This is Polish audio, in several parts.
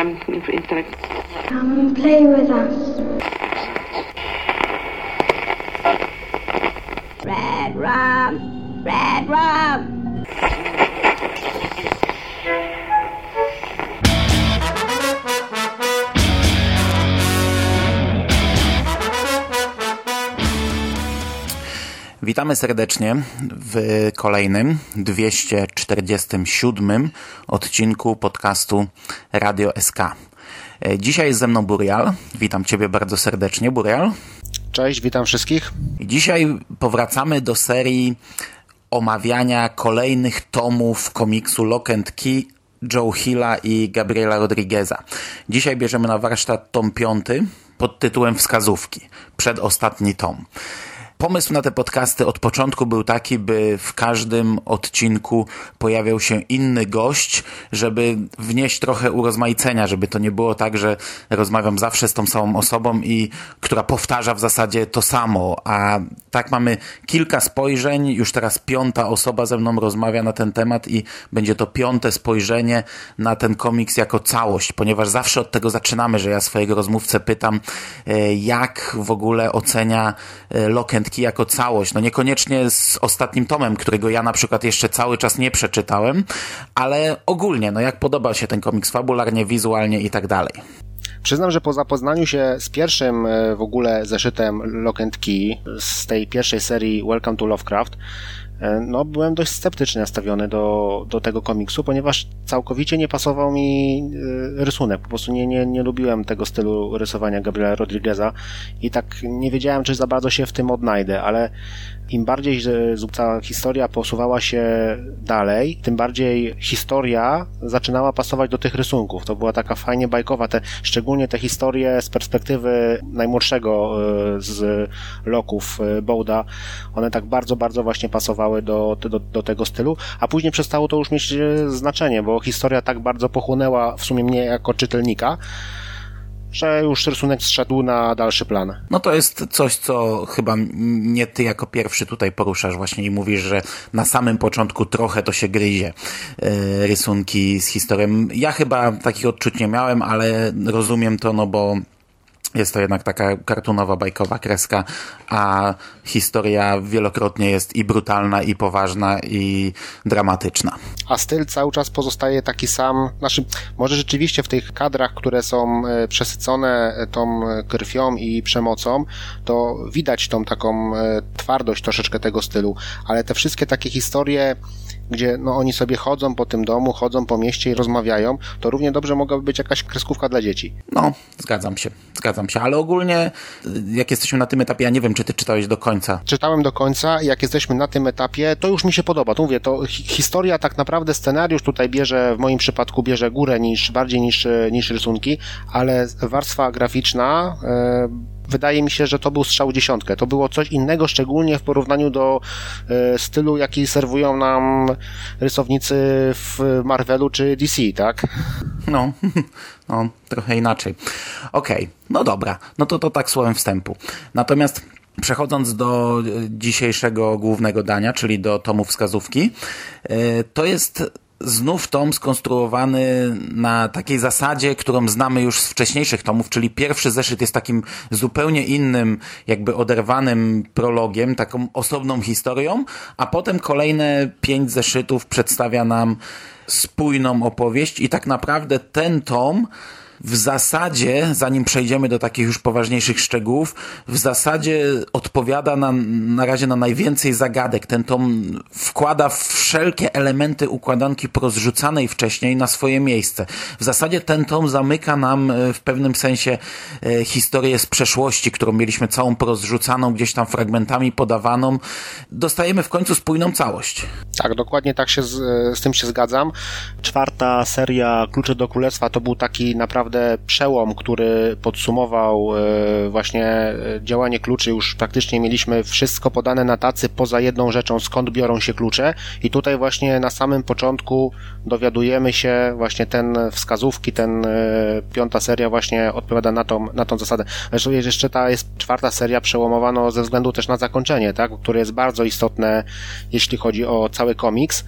um, intellect. Come and play with us. Red rum! Red rum! Witamy serdecznie w kolejnym 247 odcinku podcastu Radio SK. Dzisiaj jest ze mną Burial. Witam Ciebie bardzo serdecznie, Burial. Cześć, witam wszystkich. Dzisiaj powracamy do serii omawiania kolejnych tomów komiksu Lock and Key Joe Hilla i Gabriela Rodrigueza. Dzisiaj bierzemy na warsztat tom piąty pod tytułem Wskazówki, przedostatni tom. Pomysł na te podcasty od początku był taki, by w każdym odcinku pojawiał się inny gość, żeby wnieść trochę urozmaicenia, żeby to nie było tak, że rozmawiam zawsze z tą samą osobą i która powtarza w zasadzie to samo, a tak mamy kilka spojrzeń, już teraz piąta osoba ze mną rozmawia na ten temat i będzie to piąte spojrzenie na ten komiks jako całość, ponieważ zawsze od tego zaczynamy, że ja swojego rozmówcę pytam, e, jak w ogóle ocenia e, Lock and Key jako całość. No niekoniecznie z ostatnim tomem, którego ja na przykład jeszcze cały czas nie przeczytałem, ale ogólnie, no jak podoba się ten komiks fabularnie, wizualnie i tak dalej. Przyznam, że po zapoznaniu się z pierwszym e, w ogóle zeszytem Lock and Key z tej pierwszej serii Welcome to Lovecraft, no, byłem dość sceptycznie nastawiony do, do tego komiksu, ponieważ całkowicie nie pasował mi e, rysunek. Po prostu nie, nie, nie lubiłem tego stylu rysowania Gabriela Rodrigueza i tak nie wiedziałem, czy za bardzo się w tym odnajdę, ale im bardziej ta historia posuwała się dalej, tym bardziej historia zaczynała pasować do tych rysunków. To była taka fajnie bajkowa, te, szczególnie te historie z perspektywy najmłodszego e, z loków e, Bouda, one tak bardzo, bardzo właśnie pasowały do, do, do tego stylu, a później przestało to już mieć e, znaczenie, bo historia tak bardzo pochłonęła w sumie mnie jako czytelnika, że już rysunek zszedł na dalszy plan. No to jest coś, co chyba nie ty jako pierwszy tutaj poruszasz właśnie i mówisz, że na samym początku trochę to się gryzie yy, rysunki z historią. Ja chyba takich odczuć nie miałem, ale rozumiem to, no bo jest to jednak taka kartunowa, bajkowa kreska, a historia wielokrotnie jest i brutalna, i poważna, i dramatyczna. A styl cały czas pozostaje taki sam. Znaczy, może rzeczywiście w tych kadrach, które są e, przesycone e, tą krwią i przemocą, to widać tą taką e, twardość troszeczkę tego stylu, ale te wszystkie takie historie gdzie no, oni sobie chodzą po tym domu, chodzą po mieście i rozmawiają, to równie dobrze mogłaby być jakaś kreskówka dla dzieci. No, zgadzam się, zgadzam się, ale ogólnie jak jesteśmy na tym etapie, ja nie wiem, czy ty czytałeś do końca. Czytałem do końca jak jesteśmy na tym etapie, to już mi się podoba. To mówię, to historia tak naprawdę, scenariusz tutaj bierze, w moim przypadku bierze górę niż, bardziej niż, niż rysunki, ale warstwa graficzna, yy, wydaje mi się, że to był strzał dziesiątkę. To było coś innego, szczególnie w porównaniu do e, stylu, jaki serwują nam rysownicy w Marvelu czy DC, tak? No, no trochę inaczej. Okej, okay, no dobra, no to to tak słowem wstępu. Natomiast Przechodząc do dzisiejszego głównego dania, czyli do tomu wskazówki, e, to jest znów tom skonstruowany na takiej zasadzie, którą znamy już z wcześniejszych tomów, czyli pierwszy zeszyt jest takim zupełnie innym, jakby oderwanym prologiem, taką osobną historią, a potem kolejne pięć zeszytów przedstawia nam spójną opowieść i tak naprawdę ten tom w zasadzie, zanim przejdziemy do takich już poważniejszych szczegółów, w zasadzie odpowiada na, na razie na najwięcej zagadek. Ten tom wkłada wszelkie elementy układanki porozrzucanej wcześniej na swoje miejsce. W zasadzie ten tom zamyka nam e, w pewnym sensie e, historię z przeszłości, którą mieliśmy całą porozrzucaną, gdzieś tam fragmentami podawaną. Dostajemy w końcu spójną całość. Tak, dokładnie tak się z, e, z tym się zgadzam. Czwarta seria Klucze do Królestwa to był taki naprawdę naprawdę przełom, który podsumował e, właśnie e, działanie kluczy. Już praktycznie mieliśmy wszystko podane na tacy, poza jedną rzeczą, skąd biorą się klucze. I tutaj właśnie na samym początku dowiadujemy się właśnie ten wskazówki, ten e, piąta seria właśnie odpowiada na tą, na tą zasadę. Zresztą jeszcze ta jest czwarta seria przełomowa ze względu też na zakończenie, tak, które jest bardzo istotne, jeśli chodzi o cały komiks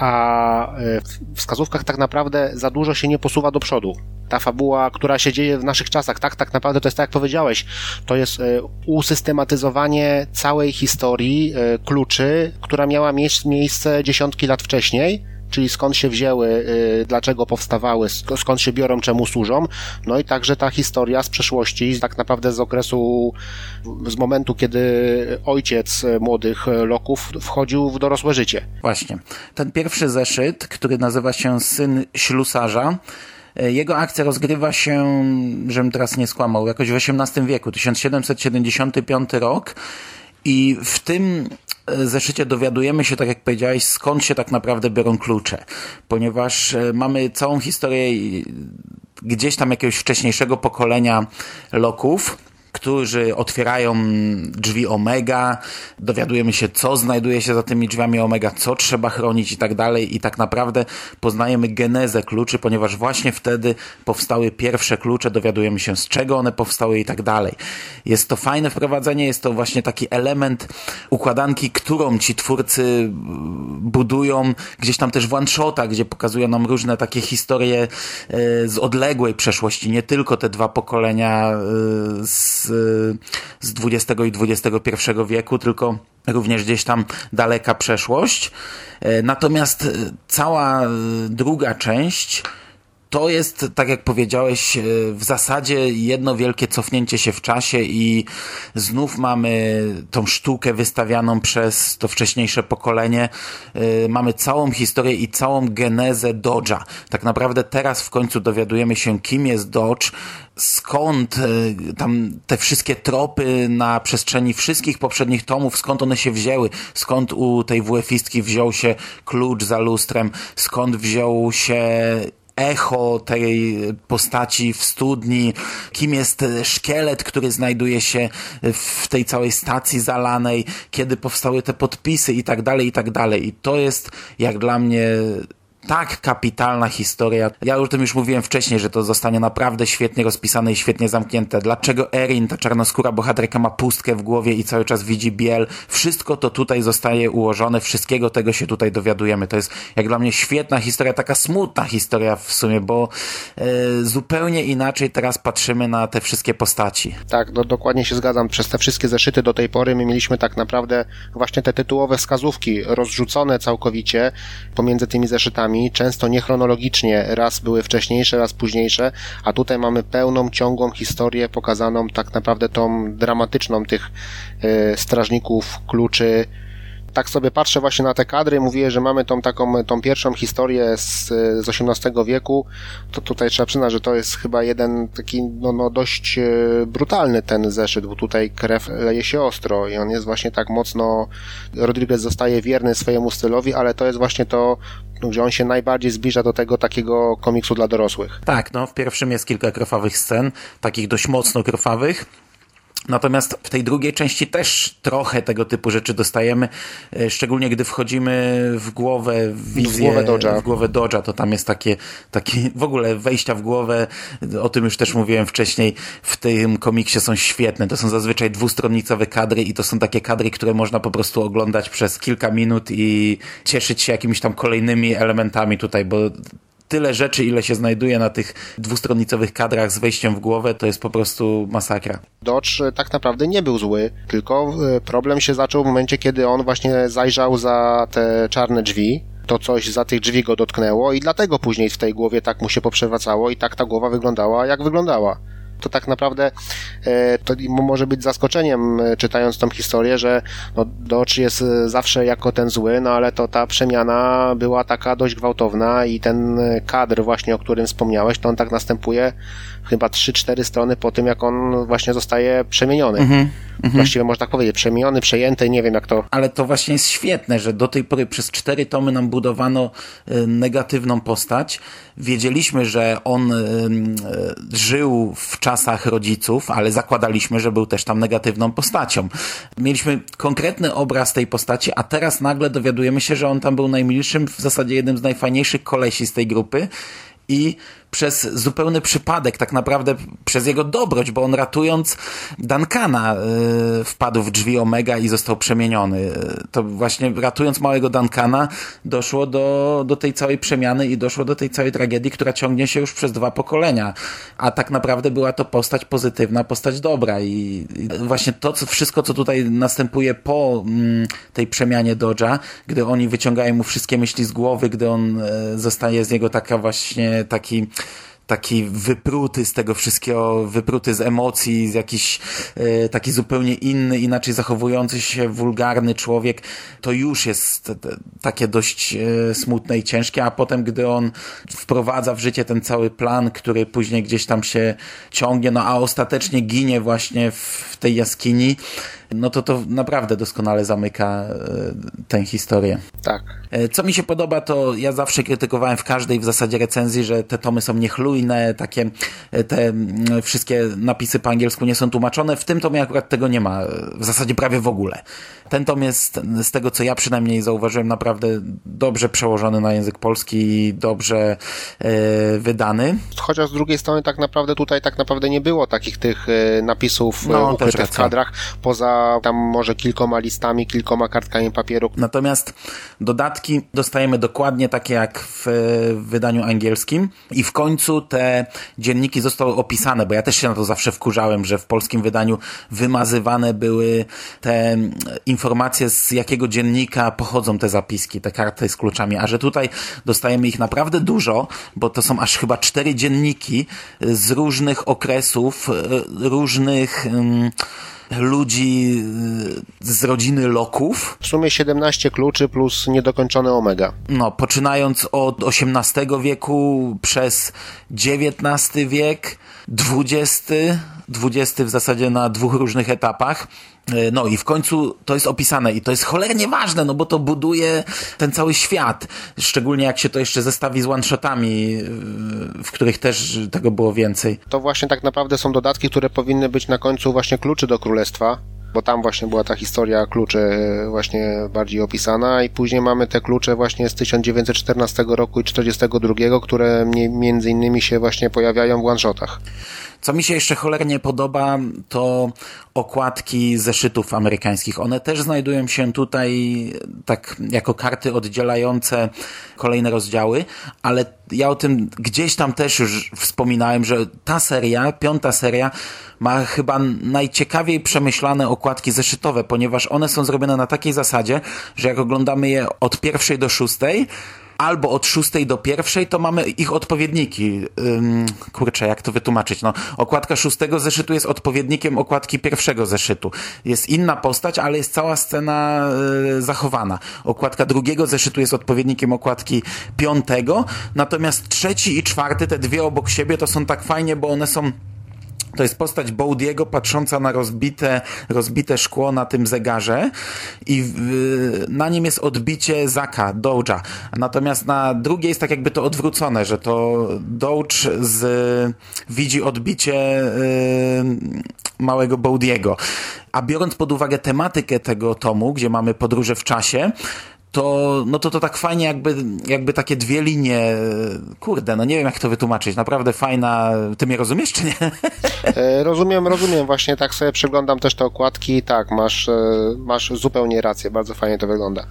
a e, w wskazówkach tak naprawdę za dużo się nie posuwa do przodu. Ta fabuła, która się dzieje w naszych czasach, tak, tak naprawdę to jest tak, jak powiedziałeś, to jest e, usystematyzowanie całej historii e, kluczy, która miała mieć miejsce dziesiątki lat wcześniej, czyli skąd się wzięły, y, dlaczego powstawały, skąd się biorą, czemu służą. No i także ta historia z przeszłości, tak naprawdę z okresu, z momentu, kiedy ojciec młodych loków wchodził w dorosłe życie. Właśnie. Ten pierwszy zeszyt, który nazywa się Syn Ślusarza, y, jego akcja rozgrywa się, żebym teraz nie skłamał, jakoś w XVIII wieku, 1775 rok. I w tym E, zeszycie dowiadujemy się, tak jak powiedziałeś, skąd się tak naprawdę biorą klucze, ponieważ e, mamy całą historię gdzieś tam jakiegoś wcześniejszego pokolenia loków, którzy otwierają drzwi Omega, dowiadujemy się, co znajduje się za tymi drzwiami Omega, co trzeba chronić i tak dalej. I tak naprawdę poznajemy genezę kluczy, ponieważ właśnie wtedy powstały pierwsze klucze, dowiadujemy się, z czego one powstały i tak dalej. Jest to fajne wprowadzenie, jest to właśnie taki element układanki, którą ci twórcy budują, gdzieś tam też w one-shota, gdzie pokazują nam różne takie historie e, z odległej przeszłości, nie tylko te dwa pokolenia e, z z, XX i XXI wieku, tylko również gdzieś tam daleka przeszłość. E, natomiast e, cała e, druga część to jest, tak jak powiedziałeś, e, w zasadzie jedno wielkie cofnięcie się w czasie i znów mamy tą sztukę wystawianą przez to wcześniejsze pokolenie. E, mamy całą historię i całą genezę Dodge'a. Tak naprawdę teraz w końcu dowiadujemy się, kim jest Dodge, skąd e, tam te wszystkie tropy na przestrzeni wszystkich poprzednich tomów, skąd one się wzięły, skąd u tej WF-istki wziął się klucz za lustrem, skąd wziął się echo tej postaci w studni, kim jest szkielet, który znajduje się w tej całej stacji zalanej, kiedy powstały te podpisy i tak dalej, i tak dalej. I to jest jak dla mnie tak kapitalna historia. Ja o tym już mówiłem wcześniej, że to zostanie naprawdę świetnie rozpisane i świetnie zamknięte. Dlaczego Erin, ta czarnoskóra bohaterka, ma pustkę w głowie i cały czas widzi biel. Wszystko to tutaj zostaje ułożone, wszystkiego tego się tutaj dowiadujemy. To jest jak dla mnie świetna historia, taka smutna historia w sumie, bo e, zupełnie inaczej teraz patrzymy na te wszystkie postaci. Tak, no, dokładnie się zgadzam. Przez te wszystkie zeszyty do tej pory my mieliśmy tak naprawdę właśnie te tytułowe wskazówki rozrzucone całkowicie pomiędzy tymi zeszytami często niechronologicznie, raz były wcześniejsze, raz późniejsze, a tutaj mamy pełną, ciągłą historię pokazaną tak naprawdę tą dramatyczną tych y, strażników kluczy, tak sobie patrzę właśnie na te kadry, mówię, że mamy tą taką, tą pierwszą historię z, z XVIII wieku, to tutaj trzeba przyznać, że to jest chyba jeden taki, no, no dość e, brutalny ten zeszyt, bo tutaj krew leje się ostro i on jest właśnie tak mocno, Rodriguez zostaje wierny swojemu stylowi, ale to jest właśnie to, gdzie on się najbardziej zbliża do tego takiego komiksu dla dorosłych. Tak, no w pierwszym jest kilka krwawych scen, takich dość mocno krwawych, Natomiast w tej drugiej części też trochę tego typu rzeczy dostajemy, e, szczególnie gdy wchodzimy w głowę, w wizję, w głowę Dodge'a. W głowę Dodge'a, to tam jest takie, takie w ogóle wejścia w głowę, o tym już też mówiłem wcześniej, w tym komiksie są świetne. To są zazwyczaj dwustronnicowe kadry i to są takie kadry, które można po prostu oglądać przez kilka minut i cieszyć się jakimiś tam kolejnymi elementami tutaj, bo tyle rzeczy, ile się znajduje na tych dwustronnicowych kadrach z wejściem w głowę, to jest po prostu masakra. Dodge e, tak naprawdę nie był zły, tylko e, problem się zaczął w momencie, kiedy on właśnie zajrzał za te czarne drzwi, to coś za tych drzwi go dotknęło i dlatego później w tej głowie tak mu się poprzewracało i tak ta głowa wyglądała, jak wyglądała to tak naprawdę e, to może być zaskoczeniem e, czytając tą historię, że no, Dodge jest e, zawsze jako ten zły, no ale to ta przemiana była taka dość gwałtowna i ten kadr właśnie, o którym wspomniałeś, to on tak następuje chyba 3-4 strony po tym, jak on właśnie zostaje przemieniony. Mm -hmm, Właściwie można tak powiedzieć, przemieniony, przejęty, nie wiem jak to... Ale to właśnie jest świetne, że do tej pory przez cztery tomy nam budowano y, negatywną postać. Wiedzieliśmy, że on y, y, żył w czasach rodziców, ale zakładaliśmy, że był też tam negatywną postacią. Mieliśmy konkretny obraz tej postaci, a teraz nagle dowiadujemy się, że on tam był najmilszym, w zasadzie jednym z najfajniejszych kolesi z tej grupy i przez zupełny przypadek, tak naprawdę przez jego dobroć, bo on ratując Duncana yy, wpadł w drzwi Omega i został przemieniony. To właśnie ratując małego Duncana doszło do, do tej całej przemiany i doszło do tej całej tragedii, która ciągnie się już przez dwa pokolenia. A tak naprawdę była to postać pozytywna, postać dobra i, i właśnie to co, wszystko, co tutaj następuje po mm, tej przemianie Dodge'a, gdy oni wyciągają mu wszystkie myśli z głowy, gdy on e, zostaje z niego taka właśnie taki taki wypruty z tego wszystkiego, wypruty z emocji, z jakiś e, taki zupełnie inny, inaczej zachowujący się, wulgarny człowiek, to już jest takie dość e, smutne i ciężkie, a potem, gdy on wprowadza w życie ten cały plan, który później gdzieś tam się ciągnie, no a ostatecznie ginie właśnie w, w tej jaskini, no to to naprawdę doskonale zamyka e, tę historię. Tak. E, Co mi się podoba, to ja zawsze krytykowałem w każdej w zasadzie recenzji, że te tomy są niechlujne, takie e, te wszystkie napisy po angielsku nie są tłumaczone. W tym tomie akurat tego nie ma, w zasadzie prawie w ogóle. Ten tom jest, z tego co ja przynajmniej zauważyłem, naprawdę dobrze przełożony na język polski i dobrze wydany. Chociaż z drugiej strony tak naprawdę tutaj tak naprawdę nie było takich tych napisów No, ukrytych w kadrach, poza tam może kilkoma listami, kilkoma kartkami papieru. Natomiast dodatki dostajemy dokładnie takie jak w, wydaniu angielskim i w końcu te dzienniki zostały opisane, bo ja też się na to zawsze wkurzałem, że w polskim wydaniu wymazywane były te informacje z jakiego dziennika pochodzą te zapiski, te karty z kluczami, a że tutaj dostajemy ich naprawdę dużo, bo to są aż chyba cztery dzienniki z różnych okresów, e, różnych mm, ludzi y, z rodziny Loków, W sumie 17 kluczy plus niedokończony Omega. no, poczynając od XVIII wieku przez XIX wiek, XX, XX w zasadzie na dwóch różnych etapach. E, No i w końcu to jest opisane i to jest cholernie ważne, no bo to buduje ten cały świat. Szczególnie jak się to jeszcze zestawi z one-shotami, y, w których też tego było więcej. To właśnie tak naprawdę są dodatki, które powinny być na końcu właśnie kluczy do królestwa. Bo tam właśnie była ta historia kluczy e, właśnie bardziej opisana i później mamy te klucze właśnie z 1914 roku i 1942, które między innymi się właśnie pojawiają w one-shotach. Co mi się jeszcze cholernie podoba, to okładki zeszytów amerykańskich. One też znajdują się tutaj tak jako karty oddzielające kolejne rozdziały, ale ja o tym gdzieś tam też już wspominałem, że ta seria, piąta seria, ma chyba najciekawiej przemyślane okładki zeszytowe, ponieważ one są zrobione na takiej zasadzie, że jak oglądamy je od pierwszej do szóstej, albo od szóstej do pierwszej, to mamy ich odpowiedniki. Ym, kurczę, jak to wytłumaczyć? No, okładka szóstego zeszytu jest odpowiednikiem okładki pierwszego zeszytu. Jest inna postać, ale jest cała scena y, zachowana. Okładka drugiego zeszytu jest odpowiednikiem okładki piątego, natomiast trzeci i czwarty, te dwie obok siebie, to są tak fajnie, bo one są to jest postać Boudiego patrząca na rozbite, rozbite szkło na tym zegarze i w, na nim jest odbicie Zaka, Doge'a. Natomiast na drugiej jest tak jakby to odwrócone, że to Doge z, widzi odbicie y, małego Boudiego. A biorąc pod uwagę tematykę tego tomu, gdzie mamy podróże w czasie, to, no to to tak fajnie jakby, jakby takie dwie linie, kurde, no nie wiem jak to wytłumaczyć, naprawdę fajna, ty mnie rozumiesz czy nie? E, rozumiem, rozumiem, właśnie tak sobie przeglądam też te okładki i tak, masz, e, masz zupełnie rację, bardzo fajnie to wygląda.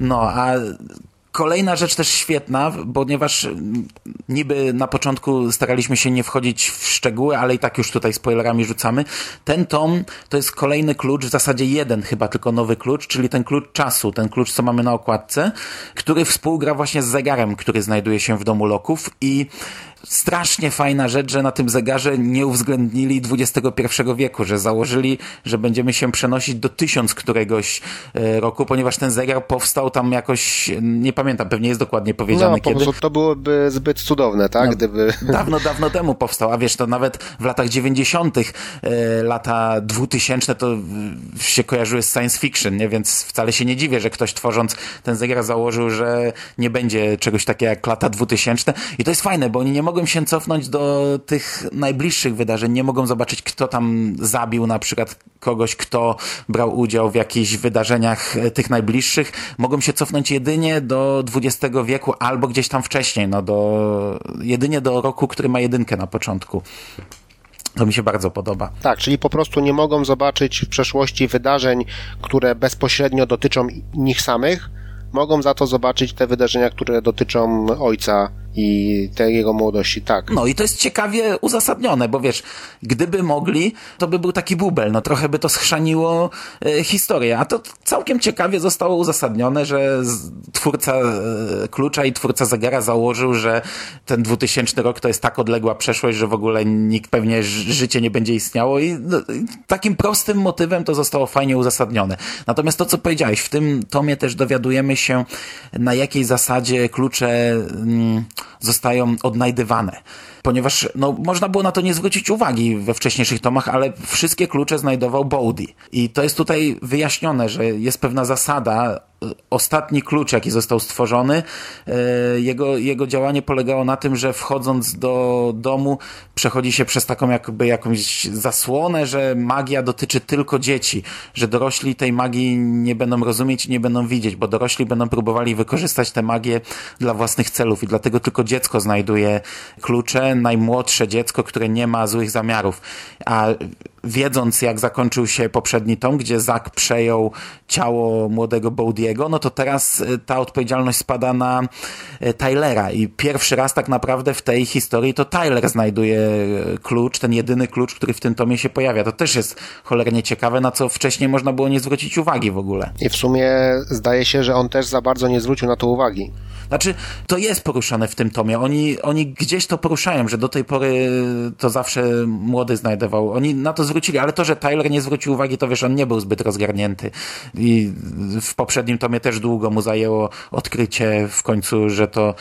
No, a kolejna rzecz też świetna, ponieważ mm, niby na początku staraliśmy się nie wchodzić w szczegóły, ale i tak już tutaj spoilerami rzucamy. Ten tom to jest kolejny klucz, w zasadzie jeden chyba tylko nowy klucz, czyli ten klucz czasu, ten klucz, co mamy na okładce, który współgra właśnie z zegarem, który znajduje się w domu Loków i strasznie fajna rzecz, że na tym zegarze nie uwzględnili XXI wieku, że założyli, że będziemy się przenosić do tysiąc któregoś e, roku, ponieważ ten zegar powstał tam jakoś, nie pamiętam, pewnie jest dokładnie powiedziane No, po kiedy. to byłoby zbyt cudowne, tak? No. Gdyby... Dawno, dawno temu powstał, a wiesz, to nawet w latach 90., e, lata 2000 to e, się kojarzyły z science fiction, nie? więc wcale się nie dziwię, że ktoś tworząc ten zegar założył, że nie będzie czegoś takiego jak lata 2000 i to jest fajne, bo oni nie mogą mogą się cofnąć do tych najbliższych wydarzeń, nie mogą zobaczyć, kto tam zabił na przykład kogoś, kto brał udział w jakichś wydarzeniach e, tych najbliższych. Mogą się cofnąć jedynie do XX wieku albo gdzieś tam wcześniej, no do, jedynie do roku, który ma jedynkę na początku. To mi się bardzo podoba. Tak, czyli po prostu nie mogą zobaczyć w przeszłości wydarzeń, które bezpośrednio dotyczą nich samych, mogą za to zobaczyć te wydarzenia, które dotyczą ojca i tej jego młodości, tak. No i to jest ciekawie uzasadnione, bo wiesz, gdyby mogli, to by był taki bubel, no trochę by to schrzaniło e, historię, a to całkiem ciekawie zostało uzasadnione, że twórca e, klucza i twórca zegara założył, że ten 2000 rok to jest tak odległa przeszłość, że w ogóle nikt pewnie życie nie będzie istniało i no, takim prostym motywem to zostało fajnie uzasadnione. Natomiast to, co powiedziałeś, w tym tomie też dowiadujemy się, na jakiej zasadzie klucze mm, zostają odnajdywane ponieważ no, można było na to nie zwrócić uwagi we wcześniejszych tomach, ale wszystkie klucze znajdował Bowdy. I to jest tutaj wyjaśnione, że jest pewna zasada, ostatni klucz, jaki został stworzony, e, jego, jego działanie polegało na tym, że wchodząc do domu przechodzi się przez taką jakby jakąś zasłonę, że magia dotyczy tylko dzieci, że dorośli tej magii nie będą rozumieć i nie będą widzieć, bo dorośli będą próbowali wykorzystać tę magię dla własnych celów i dlatego tylko dziecko znajduje klucze, najmłodsze dziecko, które nie ma złych zamiarów. A wiedząc jak zakończył się poprzedni tom, gdzie Zack przejął ciało młodego Bowdiego, no to teraz e, ta odpowiedzialność spada na e, Tylera i pierwszy raz tak naprawdę w tej historii to Tyler znajduje e, klucz, ten jedyny klucz, który w tym tomie się pojawia. To też jest cholernie ciekawe, na co wcześniej można było nie zwrócić uwagi w ogóle. I w sumie zdaje się, że on też za bardzo nie zwrócił na to uwagi. Znaczy, to jest poruszane w tym tomie. Oni, oni gdzieś to poruszają, że do tej pory to zawsze młody znajdował. Oni na to zwrócili, ale to, że Tyler nie zwrócił uwagi, to wiesz, on nie był zbyt rozgarnięty. I w poprzednim tomie też długo mu zajęło odkrycie w końcu, że to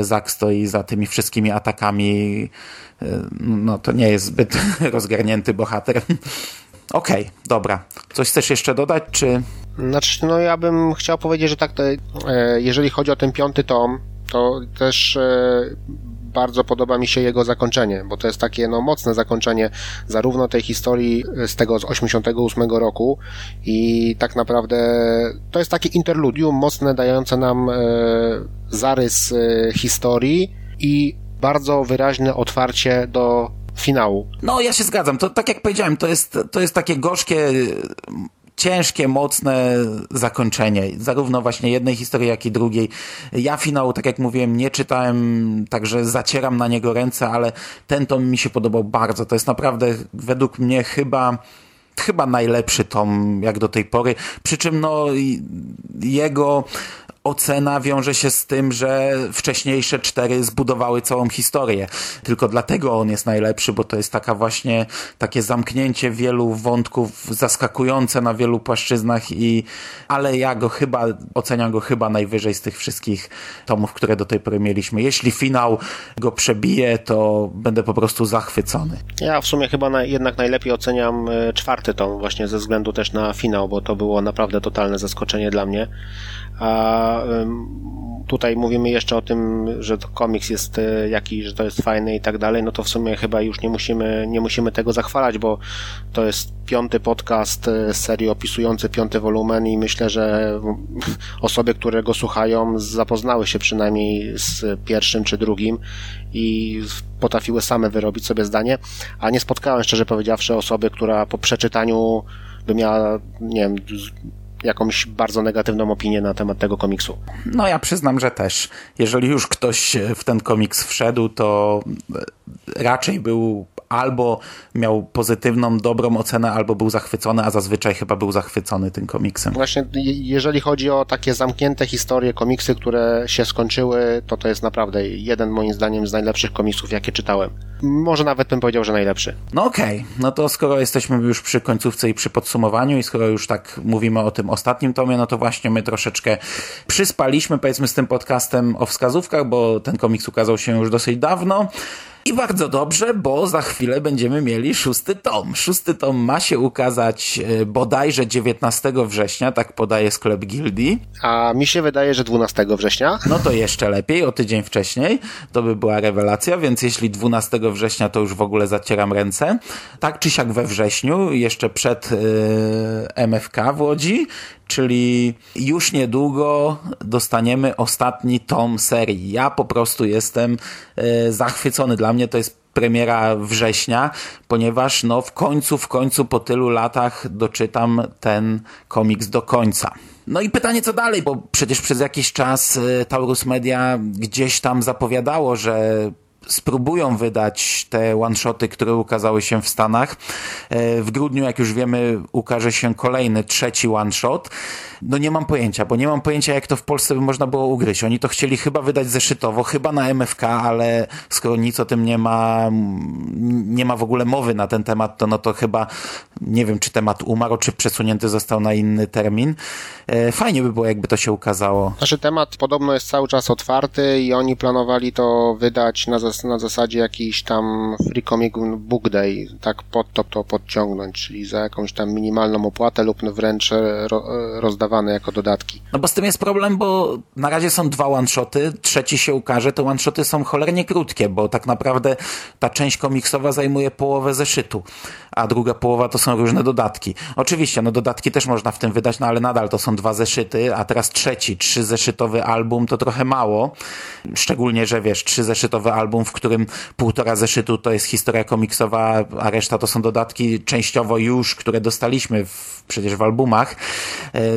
y, Zack stoi za tymi wszystkimi atakami. Y, no to nie jest zbyt rozgarnięty bohater. Okej, okay, dobra. Coś chcesz jeszcze dodać, czy... Znaczy, no ja bym chciał powiedzieć, że tak, to, e, jeżeli chodzi o ten piąty tom, to też e, bardzo podoba mi się jego zakończenie, bo to jest takie no, mocne zakończenie zarówno tej historii z tego z 88 roku i tak naprawdę to jest takie interludium mocne, dające nam e, zarys e, historii i bardzo wyraźne otwarcie do finału. No, ja się zgadzam. To tak jak powiedziałem, to jest, to jest takie gorzkie ciężkie, mocne zakończenie, zarówno właśnie jednej historii, jak i drugiej. Ja finału, tak jak mówiłem, nie czytałem, także zacieram na niego ręce, ale ten tom mi się podobał bardzo. To jest naprawdę według mnie chyba chyba najlepszy tom jak do tej pory. Przy czym no jego ocena wiąże się z tym, że wcześniejsze cztery zbudowały całą historię. Tylko dlatego on jest najlepszy, bo to jest taka właśnie takie zamknięcie wielu wątków, zaskakujące na wielu płaszczyznach i ale ja go chyba, oceniam go chyba najwyżej z tych wszystkich tomów, które do tej pory mieliśmy. Jeśli finał go przebije, to będę po prostu zachwycony. Ja w sumie chyba na, jednak najlepiej oceniam e, czwarty tom, właśnie ze względu też na finał, bo to było naprawdę totalne zaskoczenie dla mnie a tutaj mówimy jeszcze o tym, że komiks jest e, jakiś, że to jest fajny i tak dalej, no to w sumie chyba już nie musimy, nie musimy tego zachwalać, bo to jest piąty podcast e, z serii opisujący piąty wolumen i myślę, że osoby, które go słuchają zapoznały się przynajmniej z pierwszym czy drugim i potrafiły same wyrobić sobie zdanie, a nie spotkałem szczerze powiedziawszy osoby, która po przeczytaniu by miała, nie wiem, jakąś bardzo negatywną opinię na temat tego komiksu. No ja przyznam, że też. Jeżeli już ktoś w ten komiks wszedł, to raczej był albo miał pozytywną, dobrą ocenę, albo był zachwycony, a zazwyczaj chyba był zachwycony tym komiksem. Właśnie, jeżeli chodzi o takie zamknięte historie, komiksy, które się skończyły, to to jest naprawdę jeden moim zdaniem z najlepszych komiksów, jakie czytałem. Może nawet bym powiedział, że najlepszy. No okej, okay. no to skoro jesteśmy już przy końcówce i przy podsumowaniu i skoro już tak mówimy o tym ostatnim tomie, no to właśnie my troszeczkę przyspaliśmy powiedzmy z tym podcastem o wskazówkach, bo ten komiks ukazał się już dosyć dawno. I bardzo dobrze, bo za chwilę będziemy mieli szósty tom. Szósty tom ma się ukazać e, bodajże 19 września, tak podaje sklep Gildii. A mi się wydaje, że 12 września. No to jeszcze lepiej, o tydzień wcześniej. To by była rewelacja, więc jeśli 12 września, to już w ogóle zacieram ręce. Tak czy siak we wrześniu, jeszcze przed yy, MFK w Łodzi, czyli już niedługo dostaniemy ostatni tom serii. Ja po prostu jestem yy, zachwycony. Dla mnie to jest premiera września, ponieważ no w końcu, w końcu po tylu latach doczytam ten komiks do końca. No i pytanie co dalej, bo przecież przez jakiś czas Taurus Media gdzieś tam zapowiadało, że spróbują wydać te one-shoty, które ukazały się w Stanach. W grudniu, jak już wiemy, ukaże się kolejny, trzeci one-shot. No nie mam pojęcia, bo nie mam pojęcia, jak to w Polsce by można było ugryźć. Oni to chcieli chyba wydać zeszytowo, chyba na MFK, ale skoro nic o tym nie ma, nie ma w ogóle mowy na ten temat, to no to chyba nie wiem, czy temat umarł, czy przesunięty został na inny termin. Fajnie by było, jakby to się ukazało. Znaczy temat podobno jest cały czas otwarty i oni planowali to wydać na, zas na zasadzie jakiś tam Free Comic Book Day, tak pod to, to podciągnąć, czyli za jakąś tam minimalną opłatę lub wręcz ro rozdawane jako dodatki. No bo z tym jest problem, bo na razie są dwa one-shoty, trzeci się ukaże, te one-shoty są cholernie krótkie, bo tak naprawdę ta część komiksowa zajmuje połowę zeszytu, a druga połowa to są różne dodatki. Oczywiście, no dodatki też można w tym wydać, no ale nadal to są dwa zeszyty, a teraz trzeci, trzy zeszytowy album to trochę mało, szczególnie, że wiesz, trzy zeszytowy album, w którym półtora zeszytu to jest historia komiksowa, a reszta to są dodatki częściowo już, które dostaliśmy w, przecież w albumach.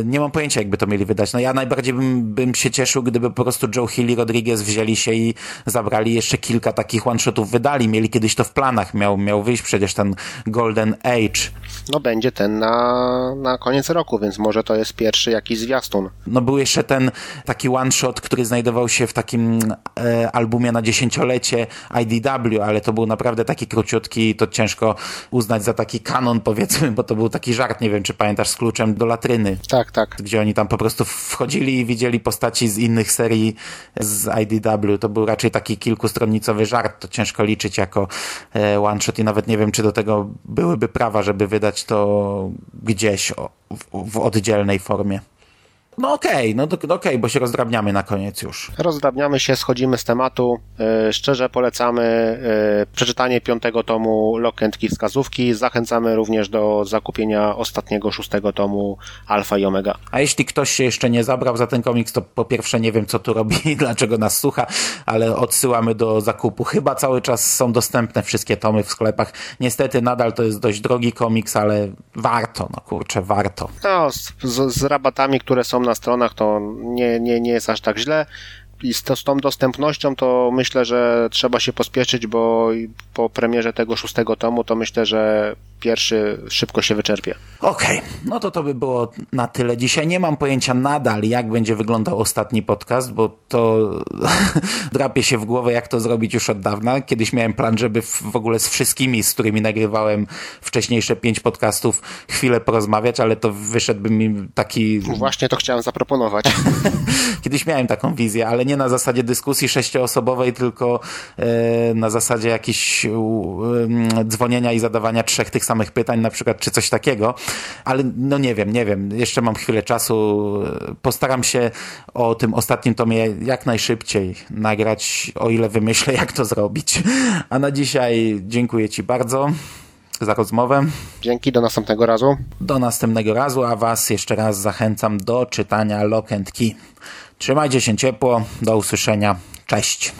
Nie mam pojęcia, jakby to mieli wydać. No ja najbardziej bym, bym się cieszył, gdyby po prostu Joe Hill i Rodriguez wzięli się i zabrali jeszcze kilka takich one-shotów, wydali. Mieli kiedyś to w planach. Miał, miał wyjść przecież ten Golden Age. No będzie ten na, na koniec roku, więc może to jest pierwszy jakiś zwiastun. No był jeszcze ten taki one-shot, który znajdował się w takim e, albumie na dziesięciolecie IDW, ale to był naprawdę taki króciutki, to ciężko uznać za taki kanon powiedzmy, bo to był taki żart, nie wiem czy pamiętasz, z kluczem do latryny. Tak, tak. Gdzie oni tam po prostu wchodzili i widzieli postaci z innych serii z IDW. To był raczej taki kilkustronicowy żart, to ciężko liczyć jako e, one shot i nawet nie wiem, czy do tego byłyby prawa, żeby wydać to gdzieś w, w oddzielnej formie. No okej, okay, no okej, okay, bo się rozdrabniamy na koniec już. Rozdrabniamy się, schodzimy z tematu. Yy, szczerze polecamy yy, przeczytanie piątego tomu Lokentki wskazówki. Zachęcamy również do zakupienia ostatniego szóstego tomu Alfa i Omega. A jeśli ktoś się jeszcze nie zabrał za ten komiks, to po pierwsze nie wiem, co tu robi i dlaczego nas słucha, ale odsyłamy do zakupu. Chyba cały czas są dostępne wszystkie tomy w sklepach. Niestety nadal to jest dość drogi komiks, ale warto, no kurczę, warto. No, z, z, z rabatami, które są na stronach, to nie, nie, nie jest aż tak źle. I z, to, z tą dostępnością to myślę, że trzeba się pospieszyć, bo po premierze tego szóstego tomu to myślę, że pierwszy szybko się wyczerpie. Okej, okay. no to to by było na tyle dzisiaj. Nie mam pojęcia nadal, jak będzie wyglądał ostatni podcast, bo to drapie się w głowę, jak to zrobić już od dawna. Kiedyś miałem plan, żeby w ogóle z wszystkimi, z którymi nagrywałem wcześniejsze pięć podcastów, chwilę porozmawiać, ale to wyszedłby mi taki... Właśnie to chciałem zaproponować. Kiedyś miałem taką wizję, ale nie na zasadzie dyskusji sześcioosobowej, tylko e, na zasadzie jakichś dzwonienia i zadawania trzech tych samych pytań, na przykład, czy coś takiego, ale no nie wiem, nie wiem, jeszcze mam chwilę czasu, postaram się o tym ostatnim tomie jak najszybciej nagrać, o ile wymyślę, jak to zrobić. A na dzisiaj dziękuję Ci bardzo za rozmowę. Dzięki, do następnego razu. Do następnego razu, a Was jeszcze raz zachęcam do czytania Lock and Key. Trzymajcie się ciepło, do usłyszenia, cześć.